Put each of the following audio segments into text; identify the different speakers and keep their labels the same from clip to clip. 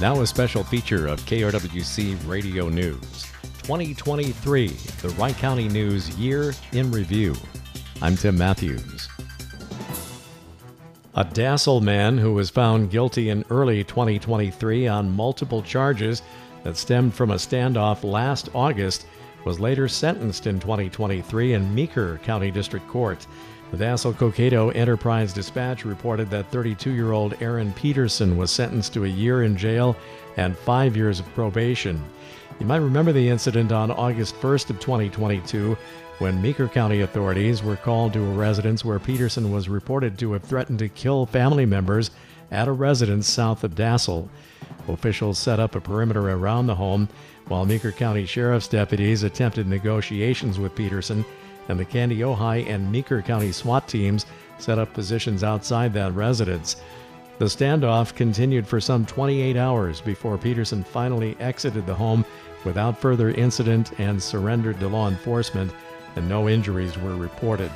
Speaker 1: Now, a special feature of KRWC Radio News 2023, the Wright County News Year in Review. I'm Tim Matthews. A Dassel man who was found guilty in early 2023 on multiple charges that stemmed from a standoff last August was later sentenced in 2023 in Meeker County District Court. The Dassel Cokato Enterprise Dispatch reported that 32 year old Aaron Peterson was sentenced to a year in jail and five years of probation. You might remember the incident on August 1st of 2022 when Meeker County authorities were called to a residence where Peterson was reported to have threatened to kill family members at a residence south of Dassel. Officials set up a perimeter around the home while Meeker County Sheriff's deputies attempted negotiations with Peterson and the Kandiyohi and Meeker County SWAT teams set up positions outside that residence. The standoff continued for some 28 hours before Peterson finally exited the home without further incident and surrendered to law enforcement, and no injuries were reported.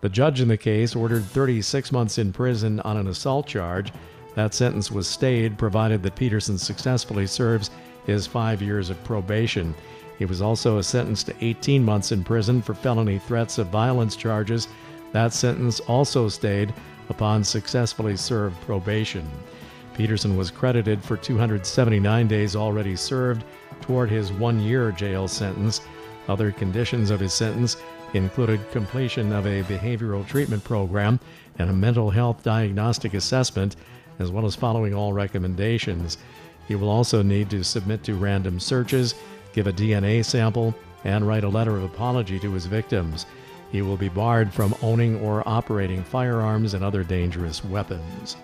Speaker 1: The judge in the case ordered 36 months in prison on an assault charge. That sentence was stayed provided that Peterson successfully serves his five years of probation. He was also sentenced to 18 months in prison for felony threats of violence charges. That sentence also stayed upon successfully served probation. Peterson was credited for 279 days already served toward his one year jail sentence. Other conditions of his sentence included completion of a behavioral treatment program and a mental health diagnostic assessment, as well as following all recommendations. He will also need to submit to random searches give a DNA sample, and write a letter of apology to his victims. He will be barred from owning or operating firearms and other dangerous weapons.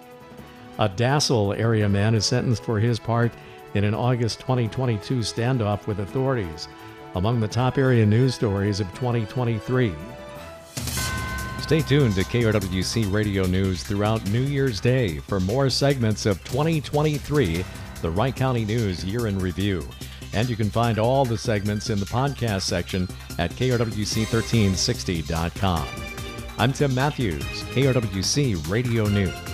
Speaker 1: A Dassel area man is sentenced for his part in an August 2022 standoff with authorities. Among the top area news stories of 2023. Stay tuned to KRWC Radio News throughout New Year's Day for more segments of 2023, the Wright County News Year in Review. And you can find all the segments in the podcast section at krwc1360.com. I'm Tim Matthews, KRWC Radio News.